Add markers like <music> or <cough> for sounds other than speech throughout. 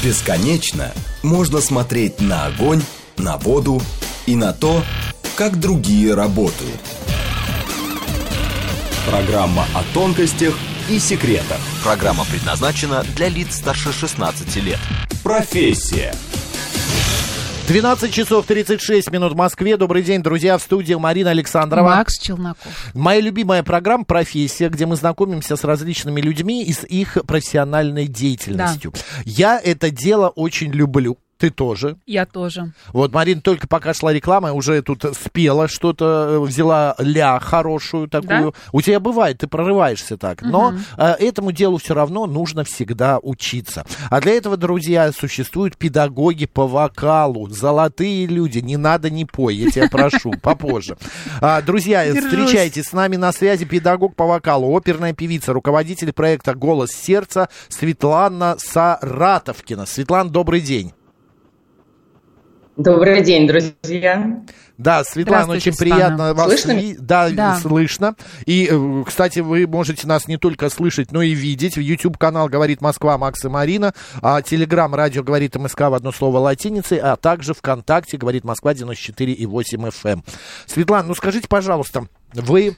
Бесконечно можно смотреть на огонь, на воду и на то, как другие работают. Программа о тонкостях и секретах. Программа предназначена для лиц старше 16 лет. Профессия. 12 часов 36 минут в Москве. Добрый день, друзья. В студии Марина Александрова. Макс Челноков. Моя любимая программа «Профессия», где мы знакомимся с различными людьми и с их профессиональной деятельностью. Я это дело очень люблю. Ты тоже. Я тоже. Вот, Марин, только пока шла реклама, уже тут спела что-то, э, взяла ля хорошую такую. Да? У тебя бывает, ты прорываешься так. Но э, этому делу все равно нужно всегда учиться. А для этого, друзья, существуют педагоги по вокалу. Золотые люди. Не надо, не пой, я тебя прошу, <laughs> попозже. А, друзья, встречайте с нами на связи педагог по вокалу, оперная певица, руководитель проекта «Голос сердца» Светлана Саратовкина. Светлана, добрый день. Добрый день, друзья. Да, Светлана, очень приятно вас Слышно ви- Да, Да. слышно. И, э, кстати, вы можете нас не только слышать, но и видеть. В YouTube-канал «Говорит Москва» Макс и Марина, а Телеграм «Радио говорит МСК» в одно слово латиницей, а также ВКонтакте «Говорит Москва» 94,8 FM. Светлана, ну скажите, пожалуйста, вы...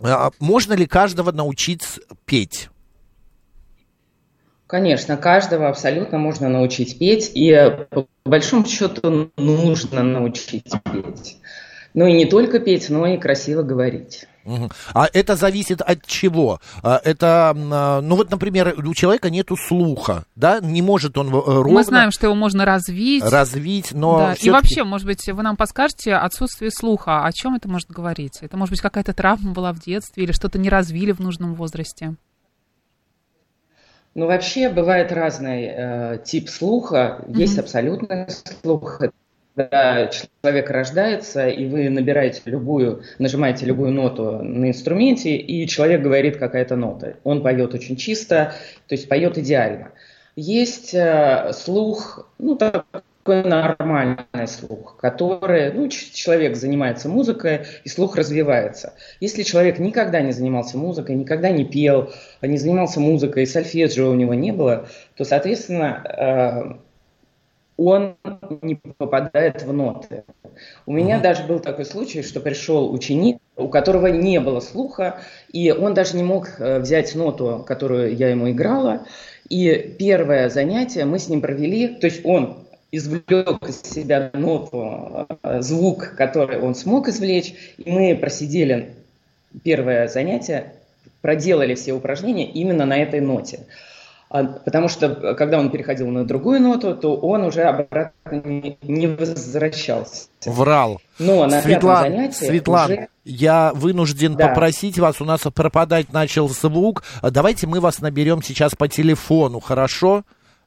а, Можно ли каждого научить петь? Конечно, каждого абсолютно можно научить петь, и э, по большому счету нужно научить петь. Ну и не только петь, но и красиво говорить. А это зависит от чего? А, Это, а, ну вот, например, у человека нету слуха, да, не может он э, ровно Мы знаем, что его можно развить. развить, но Да. И вообще, может быть, вы нам подскажете отсутствие слуха. О чем это может говорить? Это может быть какая-то травма была в детстве или что-то не развили в нужном возрасте? Ну, вообще бывает разный э, тип слуха. Есть абсолютный слух. Когда человек рождается, и вы набираете любую, нажимаете любую ноту на инструменте, и человек говорит какая-то нота. Он поет очень чисто, то есть поет идеально. Есть э, слух, ну, такой нормальный слух, который, ну, человек занимается музыкой, и слух развивается. Если человек никогда не занимался музыкой, никогда не пел, не занимался музыкой, сольфеджио у него не было, то, соответственно, э, он не попадает в ноты. У меня даже был такой случай, что пришел ученик, у которого не было слуха, и он даже не мог э, взять ноту, которую я ему играла. И первое занятие мы с ним провели, то есть он извлек из себя ноту, э, звук, который он смог извлечь, и мы просидели первое занятие, проделали все упражнения именно на этой ноте. А, Потому что, э, когда он переходил на другую ноту, то он уже обратно не- возвращался. Врал. Но на пятом Светлана, занятии Светлана, уже... я вынужден Да. попросить вас, у нас пропадать начал звук. Давайте мы вас наберем сейчас по телефону, хорошо?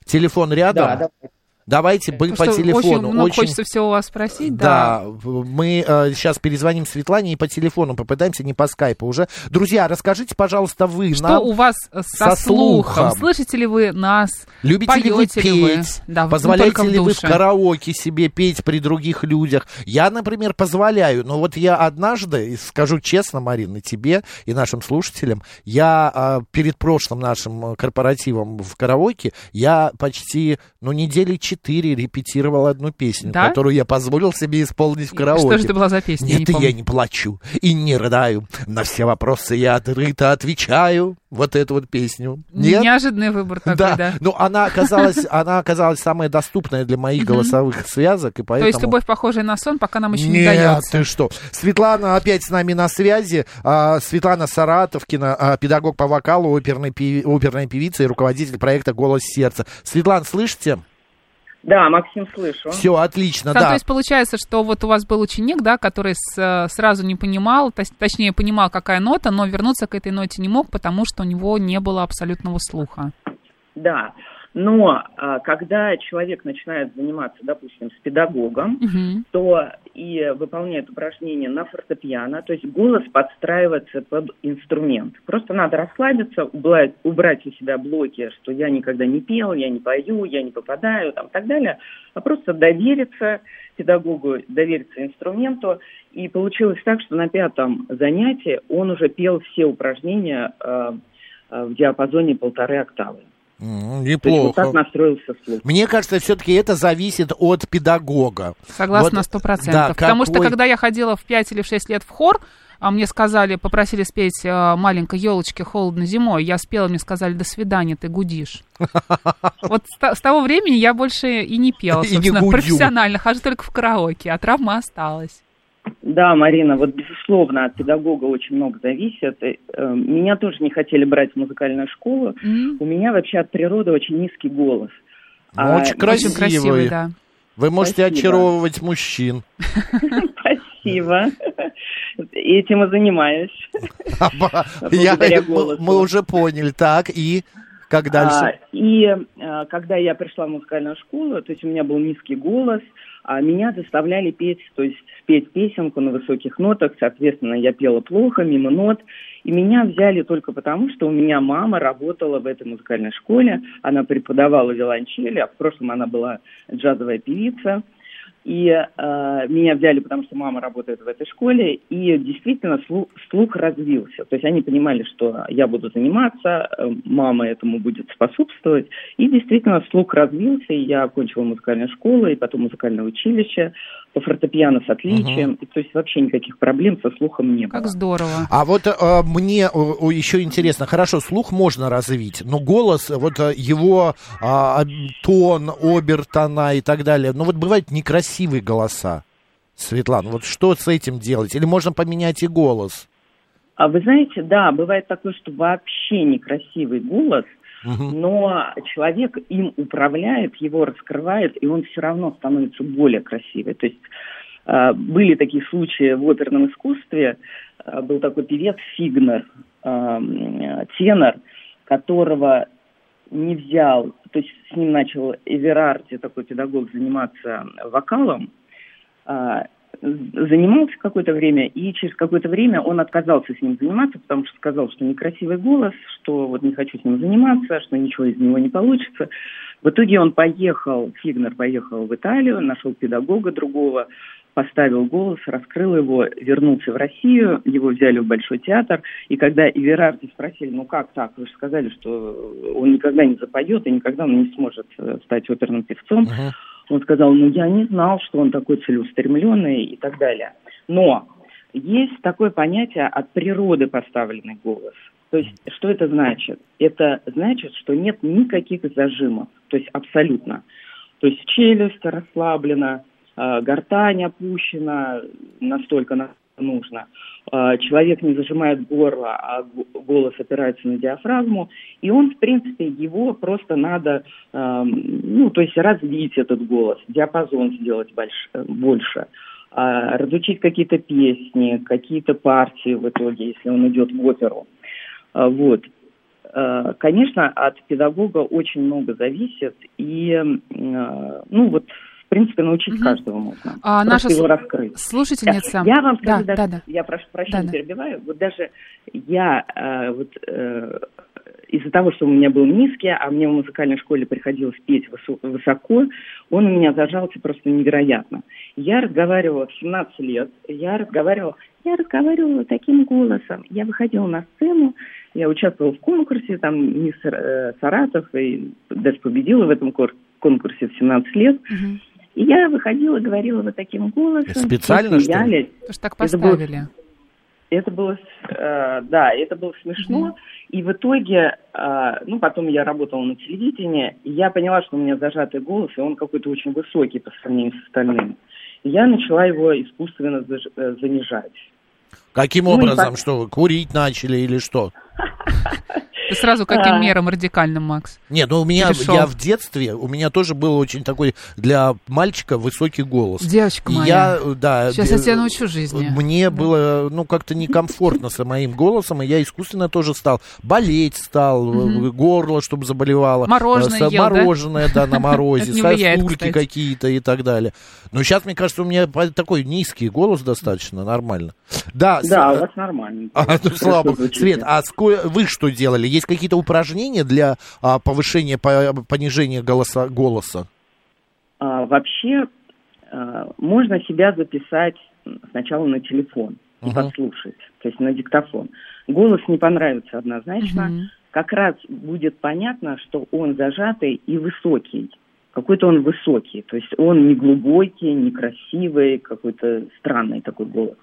Телефон рядом? Да, да. Давайте мы по Потому телефону. Очень много хочется всего у вас спросить. Да. Да, мы сейчас перезвоним Светлане и по телефону попытаемся, не по скайпу уже. Друзья, расскажите, пожалуйста, вы Что нам, у вас э, со, со слухом. слухом? Слышите ли вы нас? любите ли вы поете ли вы? петь, Да, позволяете ли вы в караоке себе петь при других людях? Я, например, позволяю, но вот я однажды, скажу честно, Марина, тебе и нашим слушателям, я а, перед прошлым нашим э, корпоративом в караоке, я почти, ну, недели четыре репетировал одну песню, Да? которую я позволил себе исполнить в караоке. Что же это была за песня? Нет, не я не плачу и не рыдаю. На все вопросы я открыто отвечаю. Вот эту вот песню. Нет? Неожиданный выбор такой, да. да. Ну, она оказалась, <laughs> она оказалась самая доступная для моих голосовых связок, и То поэтому... есть любовь, похожая на сон, пока нам еще не Нет, дается. ты что? Светлана опять с нами на связи. А, Светлана Саратовкина, а, педагог по вокалу, оперной певи- оперная певица и руководитель проекта «Голос сердца». Светлана, слышите? Да, Максим, слышу. Все, отлично, да. То есть получается, что вот у вас был ученик, да, который с- э, сразу не понимал, то есть, точнее понимал, какая нота, но вернуться к этой ноте не мог, потому что у него не было абсолютного слуха. Да, но а, когда человек начинает заниматься, допустим, с педагогом, Мгм. то и выполняет упражнения на фортепиано, то есть голос подстраивается под инструмент. Просто надо расслабиться, убрать, убрать у себя блоки, что я никогда не пел, я не пою, я не попадаю, там, так далее, а просто довериться педагогу, довериться инструменту. И получилось так, что на пятом занятии он уже пел все упражнения э, э, в диапазоне полторы октавы. То есть вот Неплохо. так настроился слух. Мне кажется, все-таки это зависит от педагога. Согласна Вот, на сто да, процентов. Потому что какой- когда я ходила в 5 или в 6 лет в хор, а мне сказали, попросили спеть э, маленькой елочке холодно зимой. Я спела, мне сказали, до свидания, ты гудишь. <laughs> Вот с, с того времени я больше и не пела, собственно, профессионально. Хожу только в караоке, а травма осталась. Да, Марина, вот безусловно от педагога очень много зависит. Э, Меня тоже не хотели брать в музыкальную школу. М, У меня вообще от природы очень низкий голос. Ну, А, очень красивый. Очень красивый, да. Вы можете Спасибо. очаровывать мужчин. <laughs> <laughs> Спасибо. Этим и занимаюсь. <laughs> Я- мы- уже поняли. Так, и как А, дальше? и а, когда я пришла в музыкальную школу, то есть у меня был низкий голос, а меня заставляли петь, то есть спеть песенку на высоких нотах, соответственно, я пела плохо, мимо нот, и меня взяли только потому, что у меня мама работала в этой музыкальной школе, она преподавала виолончели, а в прошлом она была джазовая певица, и э, меня взяли, потому что мама работает в этой школе, и действительно слух, слух развился. То есть они понимали, что я буду заниматься, э, мама этому будет способствовать. И действительно слух развился, и я окончила музыкальную школу, и потом музыкальное училище по фортепиано с отличием. И, то есть вообще никаких проблем со слухом не было. Как здорово. А вот э, мне еще интересно, хорошо, слух можно развить, но голос, вот э, его а, тон, обертона и так далее, ну вот бывают некрасивые голоса. Светлана, вот что с этим делать? Или можно поменять и голос? А вы знаете, да, бывает такое, что вообще некрасивый голос, Но человек им управляет, его раскрывает, и он все равно становится более красивый. То есть э, были такие случаи в оперном искусстве. Э, был такой певец Фигнер, м, тенор, которого не взял, то есть с ним начал Эверарди, такой педагог, заниматься вокалом, а, занимался какое-то время, и через какое-то время он отказался с ним заниматься, потому что сказал, что некрасивый голос, что вот не хочу с ним заниматься, что ничего из него не получится. В итоге он поехал, Фигнер поехал в Италию, нашел педагога другого, поставил голос, раскрыл его, вернулся в Россию, его взяли в Большой театр, и когда Иверарди спросили, ну как так, вы же сказали, что он никогда не запоет и никогда он не сможет э, стать оперным певцом, Мгм. Он сказал, ну я не знал, что он такой целеустремленный и так далее. Но есть такое понятие от природы поставленный голос. То есть что это значит? Это значит, что нет никаких зажимов, то есть абсолютно. То есть челюсть расслаблена, э, гортань опущена настолько, нужно. Э, Человек не зажимает горло, а голос опирается на диафрагму, и он, в принципе, его просто надо, ну, то есть развить этот голос, диапазон сделать больш- э, больше, а, разучить какие-то песни, какие-то партии в итоге, если он идет в оперу. А, Вот. Конечно, от педагога очень много зависит, и, ну, вот, принципе, научить Мгм. каждого можно. А наша его раскрыть. слушательница... Я вам Да, скажу, даже, да, да. я прошу прощения, Да, да. перебиваю. Вот даже я э, вот э, из-за того, что у меня был низкий, а мне в музыкальной школе приходилось петь высо- высоко, он у меня зажался просто невероятно. Я разговаривала в 17 лет, я разговаривала, я разговаривала таким голосом. Я выходила на сцену, я участвовала в конкурсе, там мисс э, Саратов, и даже победила в этом конкурсе в 17 лет. Мгм. И я выходила, говорила вот таким голосом. Специально, что ли? Потому что так Это было- поставили. Это было, да, это было смешно. И в итоге, э, ну, потом я работала на телевидении, и я поняла, что у меня зажатый голос, и он какой-то очень высокий по сравнению с остальным. И я начала его искусственно заж- э, занижать. Каким Ну образом? так- Что, вы курить начали или что? <laughs> Ты сразу каким мерам радикальным, Макс? Нет, ну у меня, Перешел. я в детстве, у меня тоже был очень такой для мальчика высокий голос. Девочка И моя. я, э, да, Сейчас э, я тебя научу жизни. Мне было, ну, как-то некомфортно с моим голосом, и я искусственно тоже стал болеть стал, э, горло, чтобы заболевало. Мороженое Э, ел, да? Мороженое, да, на морозе, сосульки какие-то и так далее. Но сейчас, мне кажется, у меня такой низкий голос достаточно, нормально. Да, Да, у вас нормально. <laughs> а, ну, слава богу. Свет, а вы что делали? Есть какие-то упражнения для а, повышения, по- понижения голоса? голоса? А, вообще, а, можно себя записать сначала на телефон и Мгм. послушать, то есть на диктофон. Голос не понравится однозначно. Мгм. как раз будет понятно, что он зажатый и высокий. Какой-то он высокий, то есть он не глубокий, не красивый, какой-то странный такой голос.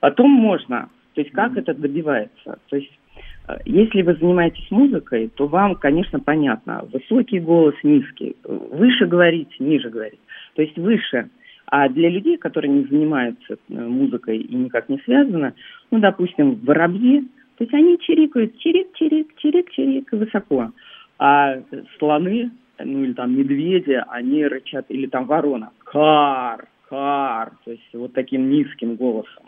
Потом можно, то есть как это добивается? То есть если вы занимаетесь музыкой, то вам, конечно, понятно, высокий голос, низкий, выше говорить, ниже говорить. То есть выше. А для людей, которые не занимаются э, музыкой и никак не связаны, ну, допустим, воробьи, то есть они чирикают, чирик, чирик, чирик, чирик, высоко. А слоны, ну или там медведи, они рычат, или там ворона, кар, кар, то есть вот таким низким голосом.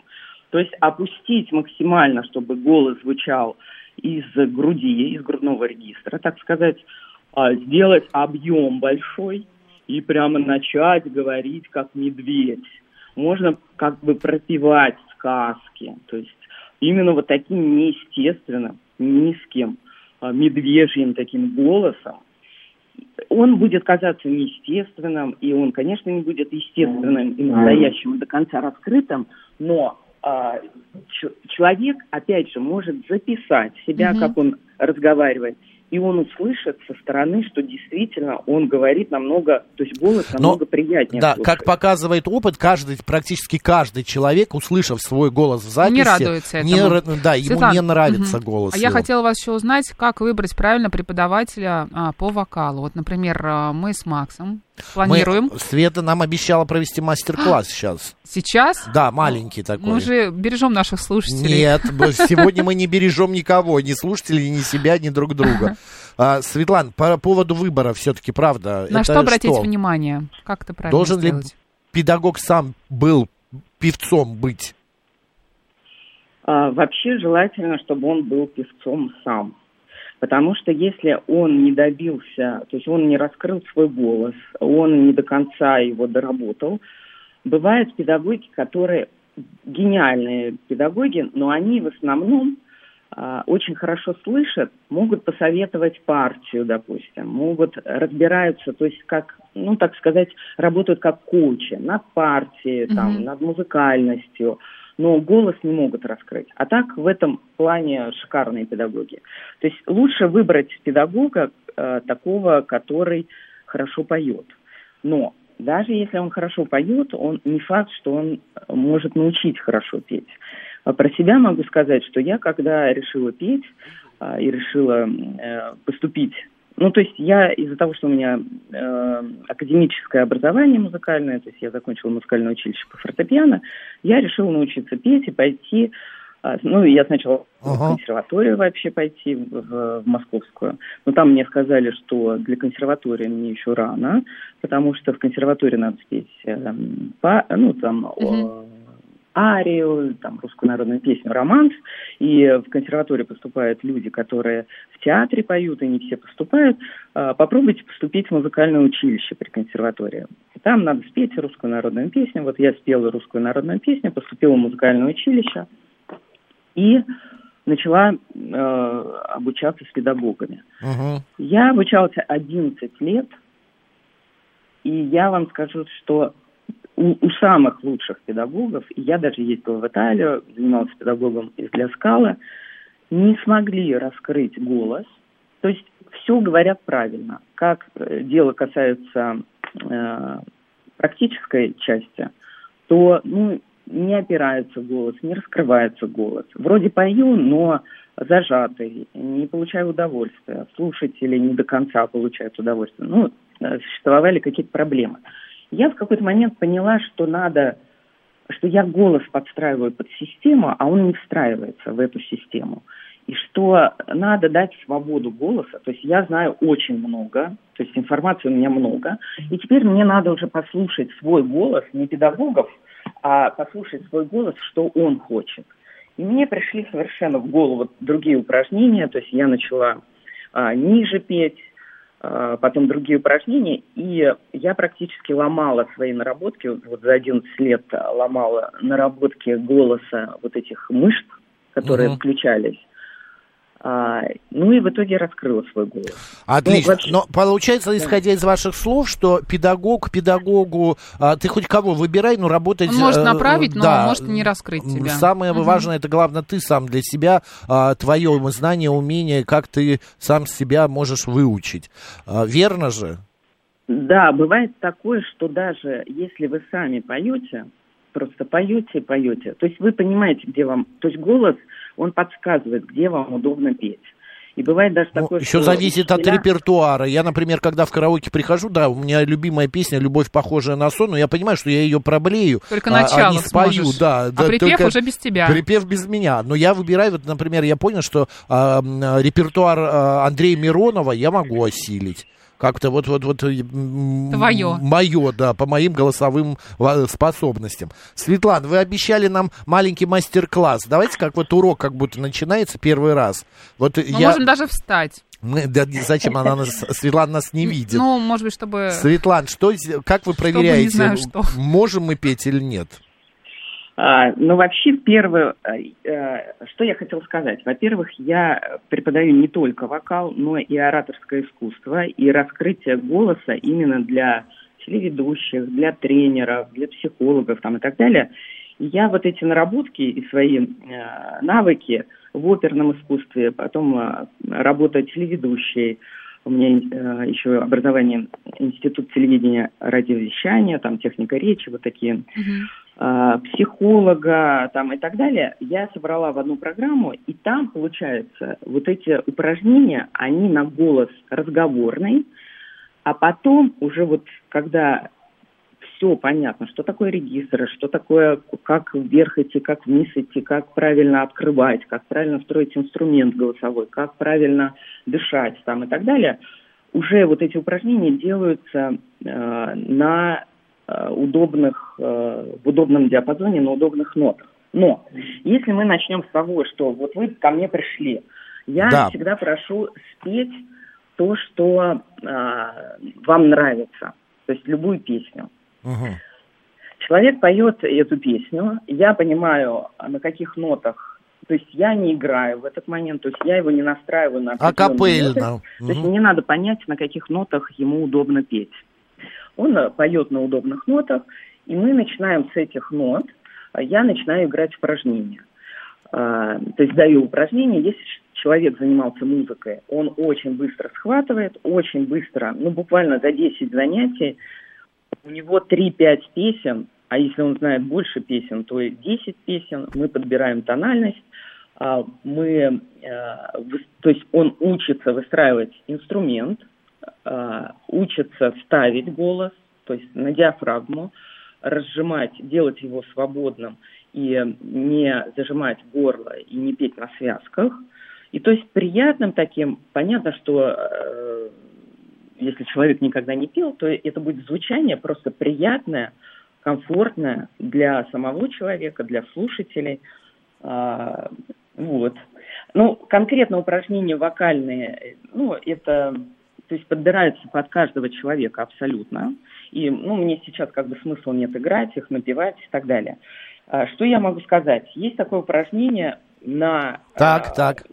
То есть опустить максимально, чтобы голос звучал из груди, из грудного регистра, так сказать, а, сделать объем большой и прямо начать говорить как медведь. Можно как бы пропевать сказки, то есть именно вот таким неестественным, низким, а, медвежьим таким голосом, он будет казаться неестественным, и он, конечно, не будет естественным и настоящим до конца раскрытым, но а, человек, опять же, может записать себя, mm-hmm. как он разговаривает, и он услышит со стороны, что действительно он говорит намного, то есть голос намного Но, приятнее. Да, слушать. как показывает опыт, каждый, практически каждый человек, услышав свой голос в записи, не радуется не, этому. Да, Светлана, ему не нравится угу. голос. А его. я хотела вас еще узнать, как выбрать правильно преподавателя а, по вокалу. Вот, например, а, мы с Максом Планируем. Мы, Света нам обещала провести мастер-класс сейчас. Сейчас? Да, маленький такой. Мы же бережем наших слушателей. Нет, <laughs> сегодня мы не бережем никого, ни слушателей, ни себя, ни друг друга. А, Светлана, по поводу выбора все-таки, правда. На что обратить что? внимание? Как это правильно Должен сделать? ли педагог сам был певцом быть? А, вообще желательно, чтобы он был певцом сам. Потому что если он не добился, то есть он не раскрыл свой голос, он не до конца его доработал, бывают педагоги, которые гениальные педагоги, но они в основном э, очень хорошо слышат, могут посоветовать партию, допустим, могут разбираются, то есть как, ну так сказать, работают как коучи над партией, там, mm-hmm. над музыкальностью, но голос не могут раскрыть. А так в этом плане шикарные педагоги. То есть лучше выбрать педагога э, такого, который хорошо поет. Но даже если он хорошо поет, он не факт, что он может научить хорошо петь. А про себя могу сказать, что я, когда решила петь э, и решила э, поступить ну, то есть я из-за того, что у меня э, академическое образование музыкальное, то есть я закончила музыкальное училище по фортепиано, я решила научиться петь и пойти, э, ну, я сначала uh-huh. в консерваторию вообще пойти, в, в, в московскую, но там мне сказали, что для консерватории мне еще рано, потому что в консерватории надо спеть, э, по, ну, там... Uh-huh арию, там, русскую народную песню, романс. И в консерваторию поступают люди, которые в театре поют, и не все поступают. А, попробуйте поступить в музыкальное училище при консерватории. Там надо спеть русскую народную песню. Вот я спела русскую народную песню, поступила в музыкальное училище и начала э, обучаться с педагогами. Uh-huh. Я обучалась 11 лет, и я вам скажу, что у, у самых лучших педагогов, и я даже ездила в Италию, занималась педагогом из Для Скала, не смогли раскрыть голос. То есть все говорят правильно. Как э, дело касается э, практической части, то ну, не опирается голос, не раскрывается голос. Вроде пою, но зажатый, не получаю удовольствия. Слушатели не до конца получают удовольствие. Ну, э, существовали какие-то проблемы я в какой-то момент поняла, что надо, что я голос подстраиваю под систему, а он не встраивается в эту систему. И что надо дать свободу голоса. То есть я знаю очень много, то есть информации у меня много. И теперь мне надо уже послушать свой голос, не педагогов, а послушать свой голос, что он хочет. И мне пришли совершенно в голову другие упражнения. То есть я начала а, ниже петь, потом другие упражнения, и я практически ломала свои наработки, вот за 11 лет ломала наработки голоса вот этих мышц, которые uh-huh. включались. А, ну и в итоге раскрыла свой голос. Отлично. Ну, вообще... Но получается, исходя из ваших слов, что педагог педагогу, а, ты хоть кого выбирай, но работать... Он может э, направить, но да, может не раскрыть тебя. Самое угу. важное, это главное, ты сам для себя, а, твое знание, умение, как ты сам себя можешь выучить. Верно же? Да, бывает такое, что даже если вы сами поете, просто поете и поете, то есть вы понимаете, где вам... То есть голос он подсказывает, где вам удобно петь. И бывает даже ну, такое, Еще зависит учителя... от репертуара. Я, например, когда в караоке прихожу, да, у меня любимая песня «Любовь, похожая на сон», но я понимаю, что я ее проблею. Только начало а, не спою, сможешь. да. А да, припев уже без тебя. Припев без меня. Но я выбираю, вот, например, я понял, что а, репертуар а, Андрея Миронова я могу осилить как-то вот вот вот твое мое да по моим голосовым способностям Светлана вы обещали нам маленький мастер-класс давайте как вот урок как будто начинается первый раз вот мы я можем даже встать мы, да, зачем она нас, Светлана нас не видит? Ну, может быть, чтобы... Светлан, что, как вы проверяете, знаю, что. можем мы петь или нет? Ну, вообще, первое, э, э, что я хотела сказать. Во-первых, я преподаю не только вокал, но и ораторское искусство, и раскрытие голоса именно для телеведущих, для тренеров, для психологов там, и так далее. Я вот эти наработки и свои э, навыки в оперном искусстве, потом работа телеведущей, у меня э, еще образование институт телевидения, радиовещания, там техника речи, вот такие, uh-huh. Э, психолога, там и так далее. Я собрала в одну программу, и там получается вот эти упражнения, они на голос разговорный, а потом уже вот когда все понятно, что такое регистр, что такое, как вверх идти, как вниз идти, как правильно открывать, как правильно строить инструмент голосовой, как правильно дышать там и так далее, уже вот эти упражнения делаются э, на удобных, э, в удобном диапазоне, на удобных нотах. Но если мы начнем с того, что вот вы ко мне пришли, я да. всегда прошу спеть то, что э, вам нравится, то есть любую песню. Угу. Человек поет эту песню, я понимаю, на каких нотах. То есть я не играю в этот момент, то есть я его не настраиваю на определенные ноты. Угу. То есть мне надо понять, на каких нотах ему удобно петь. Он э, поет на удобных нотах, и мы начинаем с этих нот, а я начинаю играть упражнения. А, то есть даю упражнения, если человек занимался музыкой, он очень быстро схватывает, очень быстро, ну буквально за 10 занятий у него 3-5 песен, а если он знает больше песен, то 10 песен, мы подбираем тональность, а, мы, э, то есть он учится выстраивать инструмент, а, учится ставить голос, то есть на диафрагму, разжимать, делать его свободным и не зажимать горло и не петь на связках. И то есть приятным таким, понятно, что э, если человек никогда не пел, то это будет звучание просто приятное, комфортное для самого человека, для слушателей. А, вот. Ну, конкретно упражнения вокальные, ну, это, то есть подбираются под каждого человека абсолютно. И, ну, мне сейчас как бы смысла нет играть их, напевать и так далее. А, что я могу сказать? Есть такое упражнение на... Так, а, так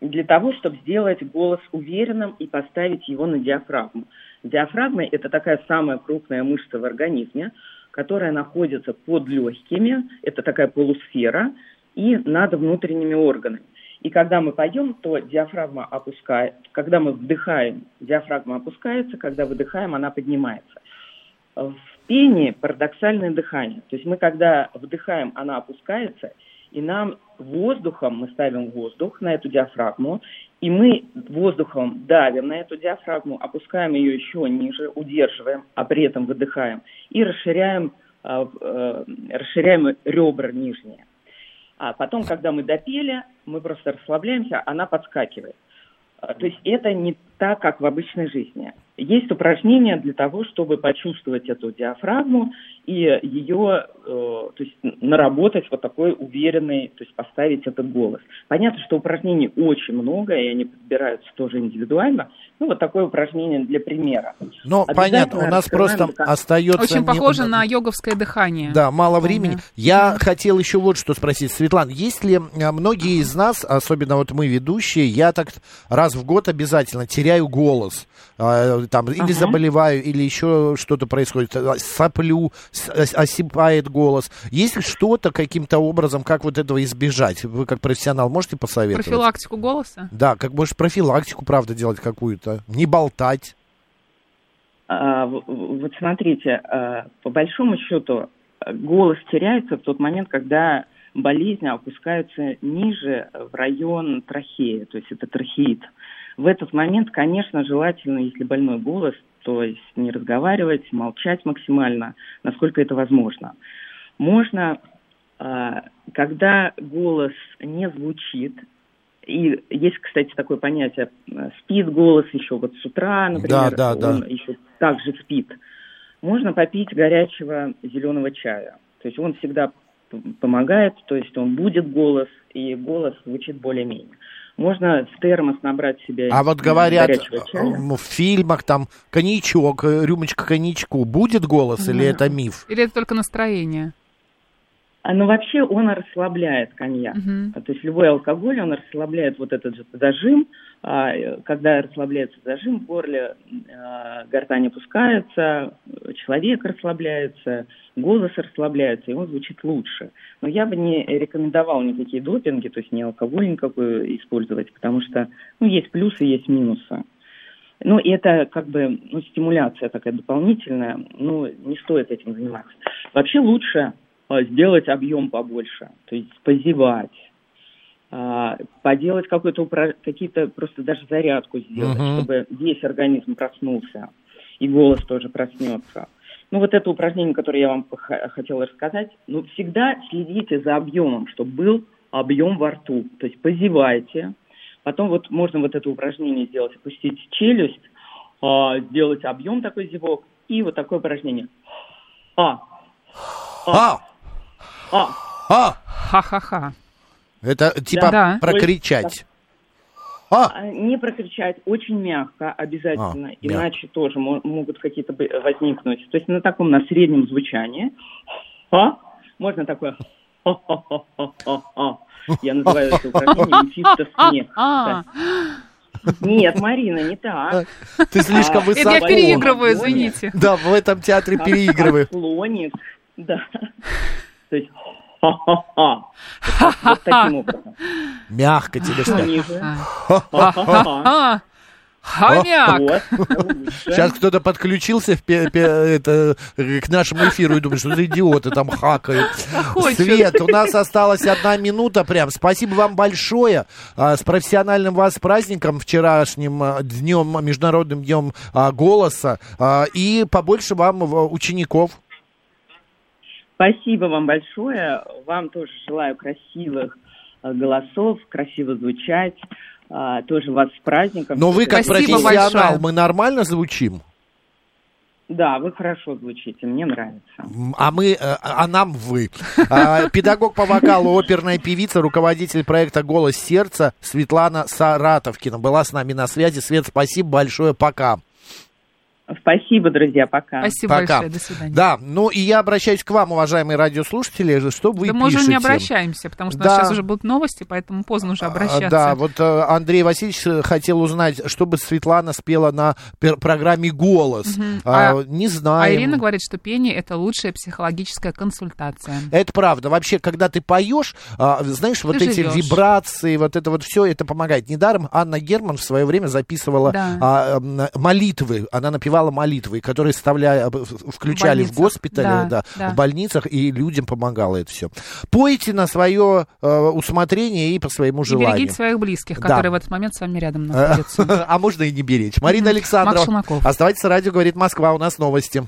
для того, чтобы сделать голос уверенным и поставить его на диафрагму. Диафрагма – это такая самая крупная мышца в организме, которая находится под легкими, это такая полусфера, и над внутренними органами. И когда мы поем, то диафрагма опускается, когда мы вдыхаем, диафрагма опускается, когда выдыхаем, она поднимается. В пении парадоксальное дыхание. То есть мы, когда вдыхаем, она опускается – и нам воздухом, мы ставим воздух на эту диафрагму, и мы воздухом давим на эту диафрагму, опускаем ее еще ниже, удерживаем, а при этом выдыхаем, и расширяем, э, э, расширяем ребра нижние. А потом, когда мы допели, мы просто расслабляемся, она подскакивает. А, то есть это не, так, как в обычной жизни. Есть упражнения для того, чтобы почувствовать эту диафрагму и ее, э, то есть наработать вот такой уверенный, то есть поставить этот голос. Понятно, что упражнений очень много, и они подбираются тоже индивидуально. Ну, вот такое упражнение для примера. Ну, понятно, у нас просто дыхание. остается... Очень не- похоже на йоговское дыхание. Да, мало времени. Помню. Я хотел еще вот что спросить. Светлана, есть ли а, многие из нас, особенно вот мы ведущие, я так раз в год обязательно теряю голос. Там или Ага. заболеваю, или еще что-то происходит. а, Соплю, ос- осипает голос. Есть ли что-то каким-то образом, как вот этого избежать? Вы как профессионал можете посоветовать? Профилактику голоса? Да, как может профилактику, правда, делать какую-то. Не болтать. А, вот смотрите, а, по большому счету голос теряется в тот момент, когда болезнь опускается ниже в район трахеи, то есть это трахеид. В этот момент, конечно, желательно, если больной голос, то есть не разговаривать, молчать максимально, насколько это возможно. Можно, а, когда голос не звучит, и есть, кстати, такое понятие, спит голос еще вот с утра, например, да, да. он еще также спит. Можно попить горячего зеленого чая. То есть он всегда помогает, то есть он будет голос, и голос звучит более-менее. Можно в термос набрать себе А вот говорят, в фильмах там коньячок, э, рюмочка коньячку, будет голос или Да. это миф? Или это только настроение? А, Но вообще он расслабляет коньяк. А, То есть любой алкоголь, он расслабляет вот этот же зажим. А, э, Когда расслабляется зажим в горле, гортань опускается, человек расслабляется, голос расслабляется, и он звучит лучше. Но я бы не рекомендовал никакие допинги, то есть не алкоголь никакой использовать, потому что ну, есть плюсы, есть минусы. Ну, это как бы ну, стимуляция такая дополнительная, ну, не стоит этим заниматься. Вообще лучше сделать объем побольше, то есть позевать, а, поделать какой-то какие-то просто даже зарядку сделать, Мгм. чтобы весь организм проснулся и голос тоже проснется. Ну вот это упражнение, которое я вам хотела рассказать, ну всегда следите за объемом, чтобы был объем во рту, то есть позевайте, потом вот можно вот это упражнение сделать, опустить челюсть, а, сделать объем такой зевок и вот такое упражнение. А, А, а, а, Ха-ха-ха. это типа Да. прокричать. А, А, Не прокричать, очень мягко обязательно, А, мягко. иначе тоже мо- могут какие-то возникнуть. То есть на таком, на среднем звучании. А? Можно такое. Я называю это упражнение смех. А, Нет, Марина, не так. ты слишком А, высоко. это я переигрываю, извините. Да, в этом театре переигрываю. Слоник, да. То есть ха-ха-ха. Вот- Вот таким образом. Мягко тебе сказать. Хомяк. Вот. Сейчас кто-то подключился в пе- пе- это, к нашему эфиру и думает, что за идиоты там хакают. Хочет. Свет, у нас осталась одна минута прям. Спасибо вам большое. А, С профессиональным вас праздником, вчерашним а, днем, Международным днем а, голоса. А, И побольше вам учеников. Спасибо вам большое. Вам тоже желаю красивых э, голосов, красиво звучать. А, Тоже вас с праздником. Но вы как Спасибо профессионал, большое. мы нормально звучим? Да, вы хорошо звучите, мне нравится. А мы, э, а нам вы. А, Педагог по вокалу, оперная певица, руководитель проекта «Голос сердца» Светлана Саратовкина была с нами на связи. Свет, спасибо большое, пока. Спасибо, друзья, пока. Спасибо Пока. большое, до свидания. Да, ну и я обращаюсь к вам, уважаемые радиослушатели, что вы Да мы уже пишете. не обращаемся, потому что у Да. нас сейчас уже будут новости, поэтому поздно уже А, обращаться. Да, вот э, Андрей Васильевич э, хотел узнать, чтобы Светлана спела на программе «Голос». Мгм. А, А- не А знаем. Ирина говорит, что пение это лучшая психологическая консультация. Это правда. Вообще, когда ты поешь, а, знаешь, вот Ты эти живешь. вибрации, вот это вот все, это помогает. Недаром Анна Герман в свое время записывала Да. а, молитвы. Она напевала молитвы, которые вставляли, включали в, больницах. госпитале, да, Да, да. в больницах, и людям помогало это все. Пойте на свое э, усмотрение и по своему И желанию. берегите своих близких, Да. которые в этот момент с вами рядом находятся. <laughs> А можно и не беречь. Марина. Александрова. Оставайтесь, радио говорит Москва, у нас новости.